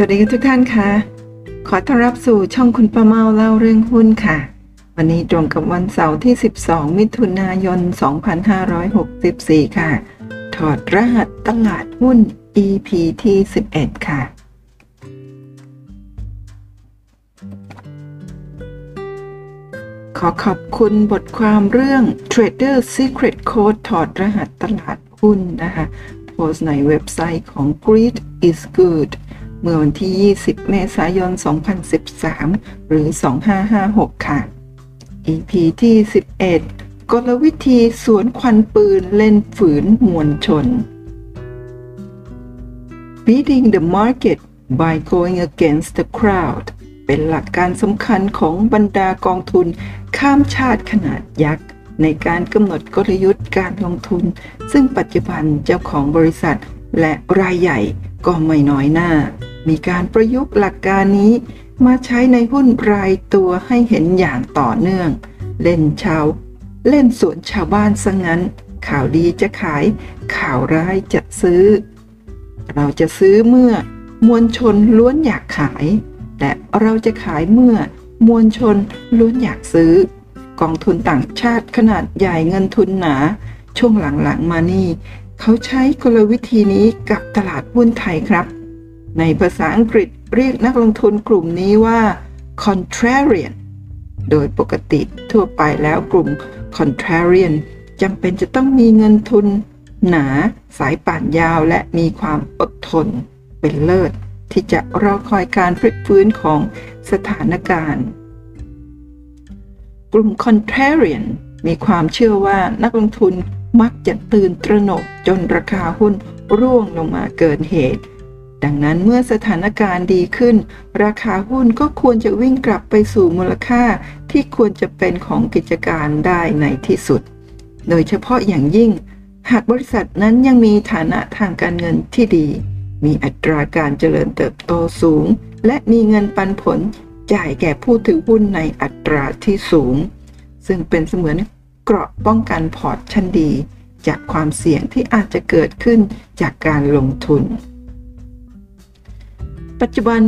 สวัสดีทุกท่านค่ะ ขอต้อนรับสู่ช่องคุณประเมาเล่าเรื่องหุ้นค่ะ วันนี้ตรงกับวันเสาร์ที่ 12 มิถุนายน 2564 ค่ะ ถอดรหัสตลาดหุ้น EP ที่ 11 ค่ะ ขอขอบคุณบทความเรื่อง Trader Secret Code ถอดรหัสตลาดหุ้นนะคะ โพสในเว็บไซต์ของ Greed is Good เมื่อวันที่ 20 เมษายน 2013 หรือ 2556 ค่ะ EP ที่ 11 กลวิธีสวนควันปืนเล่นฝืนมวลชน Beating the market by going against the crowd เป็นหลักการสำคัญของบรรดากองทุนข้ามชาติขนาดยักษ์ ในการกำหนดกลยุทธ์การลงทุน ซึ่งปัจจุบันเจ้าของบริษัทและรายใหญ่ก็ไม่น้อยหน้า มีการประยุกต์หลักการนี้มาใช้ในหุ้นรายตัวให้เห็นอย่างต่อเนื่อง เล่นชาว เล่นสวนชาวบ้านซะงั้น ข่าวดีจะขาย ข่าวร้ายจะซื้อ เราจะซื้อเมื่อมวลชนล้วนอยากขาย และเราจะขายเมื่อมวลชนล้วนอยากซื้อ กองทุนต่างชาติขนาดใหญ่เงินทุนหนา ช่วงหลังๆมานี่ เขาใช้กลวิธีนี้กับตลาดหุ้นไทยครับ ในภาษาอังกฤษเรียกนักลงทุนกลุ่มนี้ว่า contrarian โดยปกติทั่วไปแล้วกลุ่ม contrarian จำเป็นจะต้องมีเงินทุน หนาสายป่านยาวและมีความอดทนเป็นเลิศ ที่จะรอคอยการพลิกฟื้นของสถานการณ์ กลุ่ม contrarian มีความเชื่อว่านักลงทุนมักจะตื่นตระหนกจนราคาหุ้นร่วงลงมาเกินเหตุ ดังนั้นเมื่อสถานการณ์ดีขึ้น ราคาหุ้นก็ควรจะวิ่งกลับไปสู่มูลค่าที่ควรจะเป็นของกิจการได้ในที่สุด โดยเฉพาะอย่างยิ่ง หากบริษัทนั้นยังมีฐานะทางการเงินที่ดี มีอัตราการเจริญเติบโตสูง และมีเงินปันผลจ่ายแก่ผู้ถือหุ้นในอัตราที่สูง ซึ่งเป็นเสมือนเกราะป้องกันพอร์ตชั้นดี จากความเสี่ยงที่อาจจะเกิดขึ้นจากการลงทุน ปัจจุบัน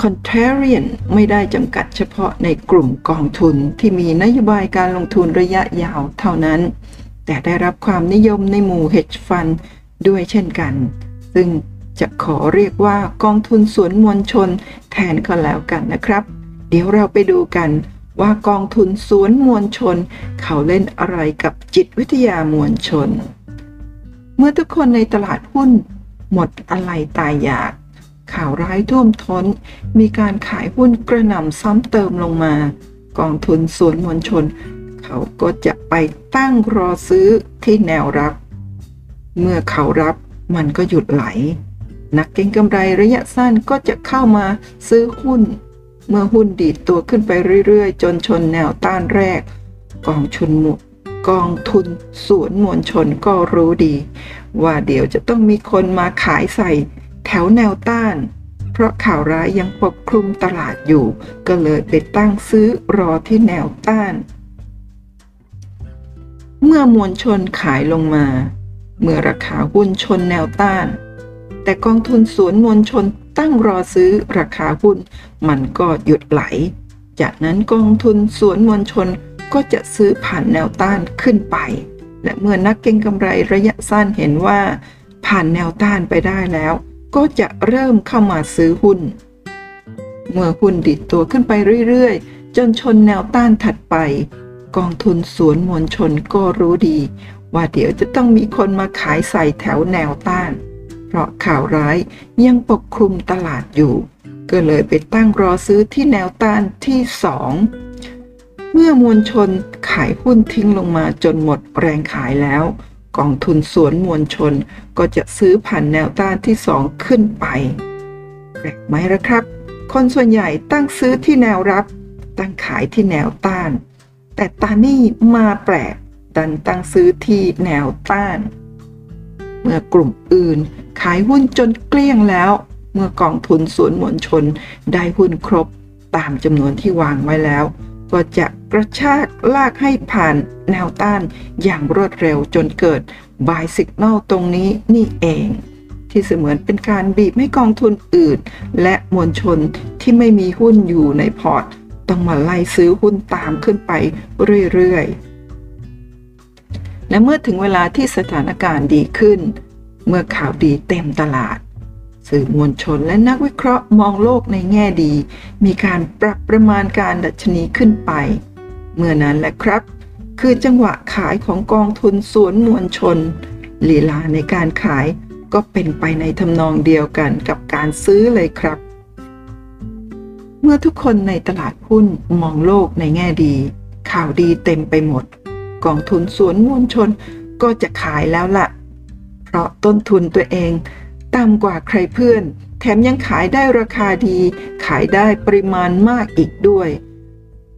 Contrarian ไม่ได้จำกัดเฉพาะในกลุ่มกองทุนที่มีนโยบายการลงทุนระยะยาวเท่านั้น แต่ได้รับความนิยมในหมู่ hedge fund ด้วยเช่นกัน ซึ่งจะขอเรียกว่ากองทุนสวนมวลชนแทนก็แล้วกันนะครับ เดี๋ยวเราไปดูกันว่ากองทุนสวนมวลชน เขาเล่นอะไรกับจิตวิทยามวลชน เมื่อทุกคนในตลาดหุ้นหมดอะไรตายอยาก ข่าวร้ายท่วมท้น มีการขายหุ้นกระหน่ำซ้ำเติมลงมา กองทุนสวนมวลชน เขาก็จะไปตั้งรอซื้อที่แนวรับ เมื่อเขารับมันก็หยุดไหล นักเก็งกำไรระยะสั้นก็จะเข้ามาซื้อหุ้น เมื่อหุ้นดีดตัวขึ้นไปเรื่อยๆ จนชนแนวต้านแรก กองชุนหมุกองทุนสวนมวลชนก็รู้ดี ว่าเดี๋ยวจะต้องมีคนมาขายใส่ แถวแนวต้าน เพราะข่าวร้ายยังปกคลุมตลาดอยู่ ก็เลยไปตั้งซื้อรอที่แนวต้าน เมื่อมวลชนขายลงมา เมื่อราคาหุ้นชนแนวต้าน แต่กองทุนสวนมวลชนตั้งรอซื้อราคาหุ้น มันก็หยุดไหล จากนั้นกองทุนสวนมวลชนก็จะซื้อผ่านแนวต้านขึ้นไป และเมื่อนักเก็งกำไรระยะสั้นเห็นว่า ผ่านแนวต้านไปได้แล้ว ก็จะเริ่มเข้ามาซื้อหุ้น เมื่อหุ้นดิดตัวขึ้นไปเรื่อยๆ จนชนแนวต้านถัดไป กองทุนสวนมวลชนก็รู้ดี ว่าเดี๋ยวจะต้องมีคนมาขายใส่แถวแนวต้าน เพราะข่าวร้ายยังปกคลุมตลาดอยู่ ก็เลยไปตั้งรอซื้อที่แนวต้านที่สองเมื่อมวลชนขายหุ้นทิ้งลงมาจนหมดแรงขายแล้ว กองทุนสวนมวลชนก็จะซื้อผ่านแนวต้านที่สองขึ้นไปแปลกไหมล่ะครับ คนส่วนใหญ่ตั้งซื้อที่แนวรับ ตั้งขายที่แนวต้าน แต่ตานี่มาแปลกดันตั้งซื้อที่แนวต้าน เมื่อกลุ่มอื่นขายหุ้นจนเกลี้ยงแล้ว เมื่อกองทุนสวนมวลชนได้หุ้นครบตามจำนวนที่วางไว้แล้ว ก็จะกระชากลากให้ผ่านแนวต้านอย่างรวดเร็วจนเกิด buy signal ตรงนี้นี่เอง ที่เสมือนเป็นการบีบให้กองทุนอื่น และมวลชนที่ไม่มีหุ้นอยู่ในพอร์ต ต้องมาไล่ซื้อหุ้นตามขึ้นไปเรื่อยๆ และเมื่อถึงเวลาที่สถานการณ์ดีขึ้น เมื่อข่าวดีเต็มตลาด สื่อมวลชนและนักวิเคราะห์มองโลกในแง่ดี มีการปรับประมาณการดัชนีขึ้นไป เมื่อนั้นแหละครับ คือจังหวะขายของกองทุนสวนมวลชนลีลาในการขายก็เป็นไปในทำนองเดียวกันกับการซื้อเลยครับ เมื่อทุกคนในตลาดหุ้นมองโลกในแง่ดี ข่าวดีเต็มไปหมด กองทุนสวนมวลชนก็จะขายแล้วละ่ะ เพราะต้นทุนตัวเอง ต่ำกว่าใครเพื่อน แถมยังขายได้ราคาดี ขายได้ปริมาณมากอีกด้วย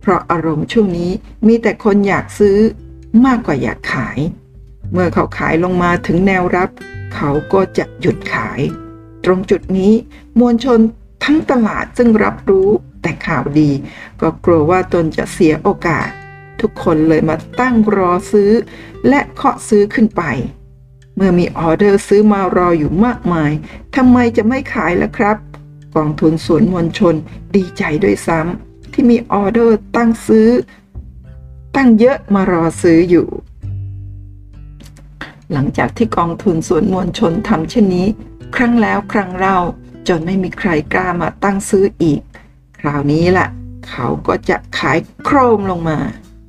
เพราะอารมณ์ช่วงนี้มีแต่คนอยากซื้อมากกว่าอยากขาย เมื่อเขาขายลงมาถึงแนวรับ เขาก็จะหยุดขาย ตรงจุดนี้มวลชนทั้งตลาดซึ่งรับรู้แต่ข่าวดี ก็กลัวว่าตนจะเสียโอกาส ทุกคนเลยมาตั้งรอซื้อ และเคาะซื้อขึ้นไป เมื่อมีออเดอร์ซื้อมารออยู่มากมายทำไมจะไม่ขายล่ะครับ กองทุนสวนมวลชนดีใจด้วยซ้ำที่มีออเดอร์ตั้งซื้อ ตั้งเยอะมารอซื้ออยู่ หลังจากที่กองทุนสวนมวลชนทำเช่นนี้ ครั้งแล้วครั้งเล่าจนไม่มีใครกล้ามาตั้งซื้ออีก คราวนี้แหละเขาก็จะขายโครมลงมา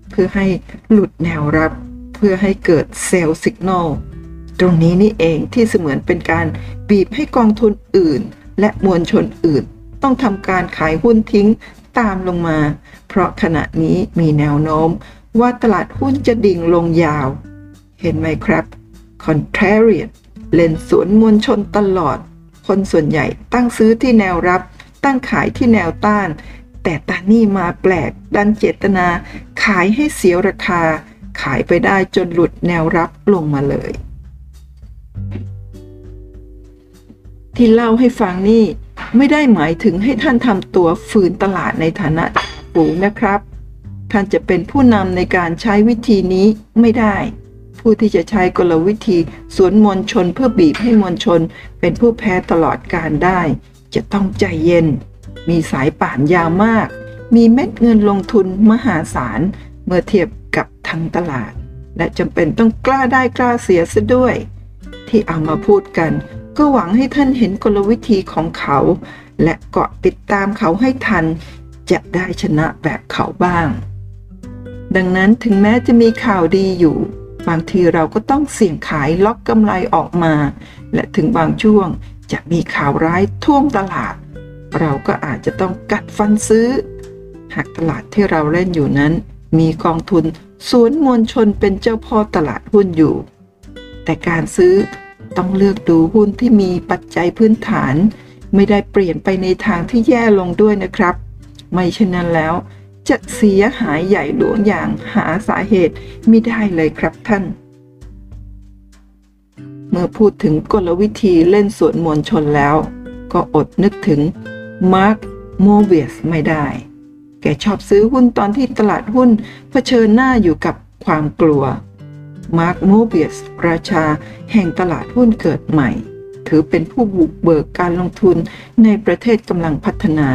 เพื่อให้หลุดแนวรับ เพื่อให้เกิดเซลล์สัญญาณ ตรงนี้นี่เองที่เสมือนเป็นการบีบให้กองทุนอื่น และมวลชนอื่น ต้องทำการขายหุ้นทิ้งตามลงมา เพราะขณะนี้มีแนวโน้มว่าตลาดหุ้นจะดิ่งลงยาว เห็นไหมครับ contrarian เล่นสวนมวลชนตลอด คนส่วนใหญ่ตั้งซื้อที่แนวรับ ตั้งขายที่แนวต้าน แต่ตานี่มาแปลก ดันเจตนา ขายให้เสียราคา ขายไปได้จนหลุดแนวรับลงมาเลย ที่เล่าให้ฟังนี่ ไม่ได้หมายถึงให้ท่านทำตัวฝืนตลาดในฐานะปูนะครับ ท่านจะเป็นผู้นำในการใช้วิธีนี้ไม่ได้ ผู้ที่จะใช้กลวิธีสวนมวลชนเพื่อบีบให้มวลชน เป็นผู้แพ้ตลอดการได้ จะต้องใจเย็น มีสายป่านยาวมาก มีเม็ดเงินลงทุนมหาศาลเมื่อเทียบกับทั้งตลาด และจำเป็นต้องกล้าได้กล้าเสียซะด้วย ที่เอามาพูดกัน ก็หวังให้ท่านเห็นกลวิธีของเขา และเกาะติดตามเขาให้ทัน จะได้ชนะแบบเขาบ้าง ดังนั้นถึงแม้จะมีข่าวดีอยู่ บางทีเราก็ต้องเสี่ยงขายล็อกกำไรออกมา และถึงบางช่วงจะมีข่าวร้ายท่วมตลาด เราก็อาจจะต้องกัดฟันซื้อ หากตลาดที่เราเล่นอยู่นั้น มีกองทุนสวนมวลชนเป็นเจ้าพ่อตลาดหุ้นอยู่ แต่การซื้อ ต้องเลือกดูหุ้นที่มีปัจจัยพื้นฐาน ไม่ได้เปลี่ยนไปในทางที่แย่ลงด้วยนะครับ ไม่เช่นนั้นแล้วจะเสียหายใหญ่หลวงอย่างหาสาเหตุไม่ได้เลยครับท่าน เมื่อพูดถึงกลวิธีเล่นสวนมวลชนแล้ว ก็อดนึกถึง Mark Mobius ไม่ได้ แกชอบซื้อหุ้นตอนที่ตลาดหุ้นเผชิญหน้าอยู่กับความกลัว Mark Mobius ราชาแห่งตลาดหุ้นเกิดใหม่ ถือเป็นผู้บุกเบิกการลงทุนในประเทศกำลังพัฒนา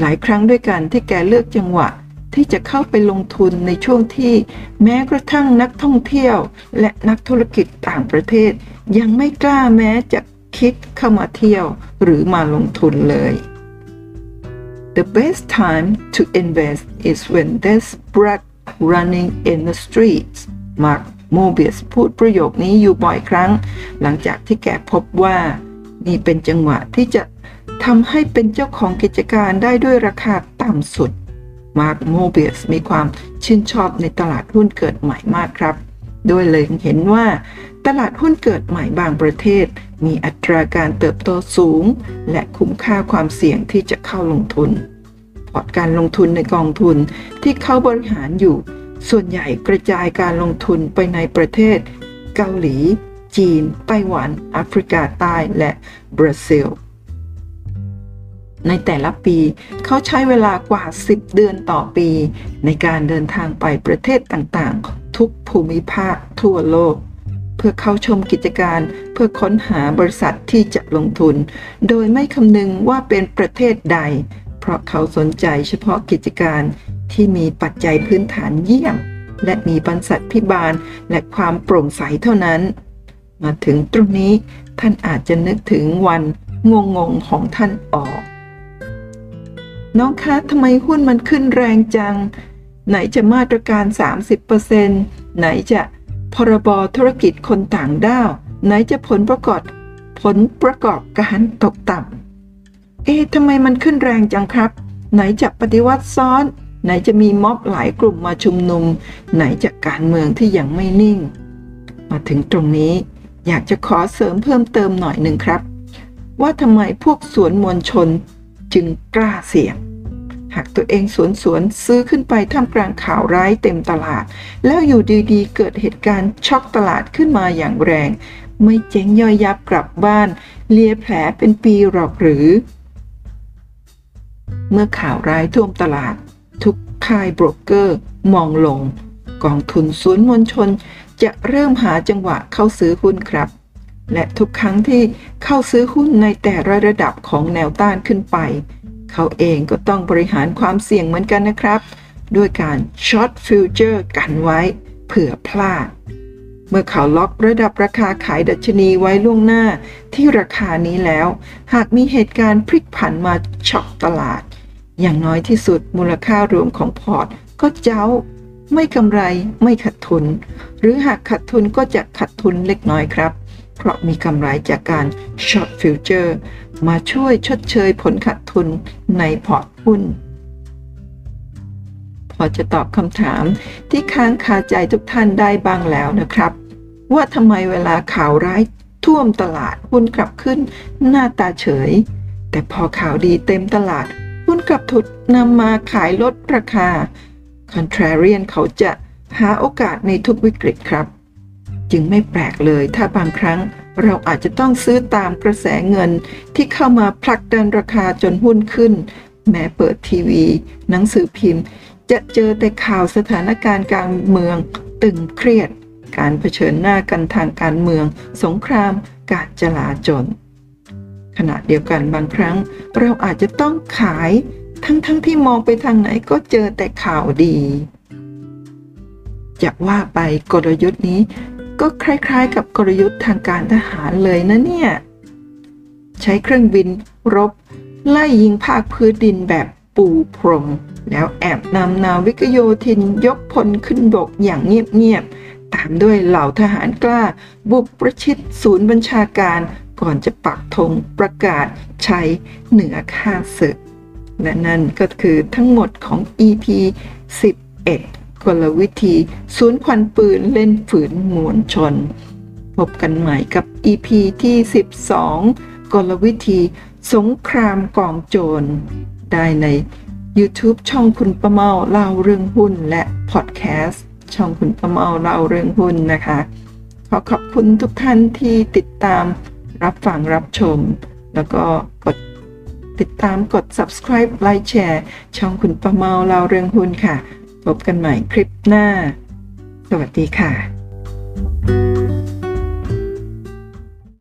หลายครั้งด้วยกันที่แกเลือกจังหวะที่จะเข้าไปลงทุนในช่วงที่แม้กระทั่งนักท่องเที่ยว และนักธุรกิจต่างประเทศ ยังไม่กล้าแม้จะคิดเข้ามาเที่ยวหรือมาลงทุนเลย The best time to invest is when there's blood running in the streets Mark Mobius พูดประโยคนี้อยู่บ่อยครั้ง หลังจากที่แกพบว่า นี่เป็นจังหวะที่จะทำให้เป็นเจ้าของกิจการได้ด้วยราคาต่ำสุด มาร์คโมเบียสมีความชื่นชอบในตลาดหุ้นเกิดใหม่มากครับ โดยเลยเห็นว่าตลาดหุ้นเกิดใหม่บางประเทศ มีอัตราการเติบโตสูง และคุ้มค่าความเสี่ยงที่จะเข้าลงทุน พอร์ตการลงทุนในกองทุนที่เขาบริหารอยู่ ส่วนใหญ่กระจายการลงทุนไปในประเทศ เกาหลี จีน ไต้หวันแอฟริกาใต้และบราซิล ในแต่ละปีเขาใช้เวลากว่า 10 เดือนต่อปี ในการเดินทางไปประเทศต่างๆ ทุกภูมิภาคทั่วโลก เพื่อเข้าชมกิจการเพื่อค้นหาบริษัทที่จะลงทุน โดยไม่คำนึงว่าเป็นประเทศใด เพราะเขาสนใจเฉพาะกิจการ ที่มีปัจจัยพื้นฐานเยี่ยม และมีบรรษัทพิบาลและความโปร่งใสเท่านั้น มาถึงตรงนี้ท่านอาจจะนึกถึงวันงงงๆของท่านออก น้องคะทำไมหุ้นมันขึ้นแรงจัง ไหนจะมาตรการ 30%ไหนจะพรบธุรกิจคนต่างด้าว ไหนจะผลประกอบผลประกอบการตกต่ำเอ๊ะทำไมมันขึ้นแรงจังครับ ไหนจะปฏิวัติซ้อน ไหนจะมีม็อบหลายกลุ่มมาชุมนุม ไหนจะการเมืองที่ยังไม่นิ่ง มาถึงตรงนี้อยากจะขอเสริมเพิ่มเติมหน่อยหนึ่งครับ ว่าทำไมพวกสวนมวลชนจึงกล้าเสี่ยง หากตัวเองสวนสวนซื้อขึ้นไปท่ามกลางข่าวร้ายเต็มตลาด แล้วอยู่ดีๆ เกิดเหตุการณ์ช็อกตลาดขึ้นมาอย่างแรง ไม่เจ๊งย่อยยับกลับบ้าน เลียแผลเป็นปีหรอกหรือ เมื่อข่าวร้ายท่วมตลาด ทุกค่ายโบรกเกอร์มองลง กองทุนสวนมวลชน จะเริ่มหาจังหวะเข้าซื้อหุ้นครับ และทุกครั้งที่เข้าซื้อหุ้นในแต่ละระดับของแนวต้านขึ้นไป เขาเองก็ต้องบริหารความเสี่ยงเหมือนกันนะครับ ด้วยการ short futures กันไว้เผื่อพลาด เมื่อเขาล็อกระดับราคาขายดัชนีไว้ล่วงหน้าที่ราคานี้แล้ว หากมีเหตุการณ์พลิกผันมาช็อกตลาด อย่างน้อยที่สุดมูลค่ารวมของ port ก็เจ๊า ไม่กำไรไม่ขาดทุน หรือหากขาดทุนก็จะขาดทุนเล็กน้อยครับ เพราะมีกำไรจากการ short futures มาช่วยชดเชยผลขาดทุนในพอร์ตหุ้นพอจะตอบคำถามที่ค้างคาใจทุกท่านได้บ้างแล้วนะครับ ว่าทำไมเวลาข่าวร้ายท่วมตลาดหุ้นกลับขึ้นหน้าตาเฉย แต่พอข่าวดีเต็มตลาด หุ้นกลับถูกนำมาขายลดราคา contrarian เขาจะหาโอกาสในทุกวิกฤตครับ จึงไม่แปลกเลยถ้าบางครั้งเราอาจจะต้องซื้อตามกระแสเงินที่เข้ามาผลักดันราคาจนหุ้นขึ้น แม้เปิดทีวี หนังสือพิมพ์ จะเจอแต่ข่าวสถานการณ์การเมือง ตึงเครียด การเผชิญหน้ากันทางการเมือง สงคราม การจลาจล ขณะเดียวกันบางครั้ง เราอาจจะต้องขาย ทั้งๆทที่มองไปทางไหนก็เจอแต่ข่าวดีจะว่าไปกลยุทธ์นี้ ก็คล้ายๆ กับกลยุทธ์ทางการทหารเลยนะเนี่ย ใช้เครื่องบินรบ ไล่ยิงภาคพื้นดินแบบปูพรม แล้วแอบนำนาวิกโยธินยกพลขึ้นบกอย่างเงียบๆตามด้วยเหล่าทหารกล้า บุกประชิดศูนย์บัญชาการ ก่อนจะปักธงประกาศชัยเหนือข้าศึก และนั่นก็คือทั้งหมดของ EP 11 กลวิธีศูนย์ควันปืนเล่นฝืนมวลชน พบกันใหม่กับ EP ที่ 12 กลวิธีสงครามกองโจร ได้ใน YouTube ช่องคุณประเมาเล่าเรื่องหุ้นและพอดแคสต์ช่องคุณประเมาเล่าเรื่องหุ้นนะคะ ขอขอบคุณทุกท่านที่ติดตาม รับฟังรับชม แล้วก็กดติดตามกด subscribe ไลค์แชร์ช่องคุณประเมาเล่าเรื่องหุ้นค่ะ พบกันใหม่คลิปหน้า สวัสดีค่ะ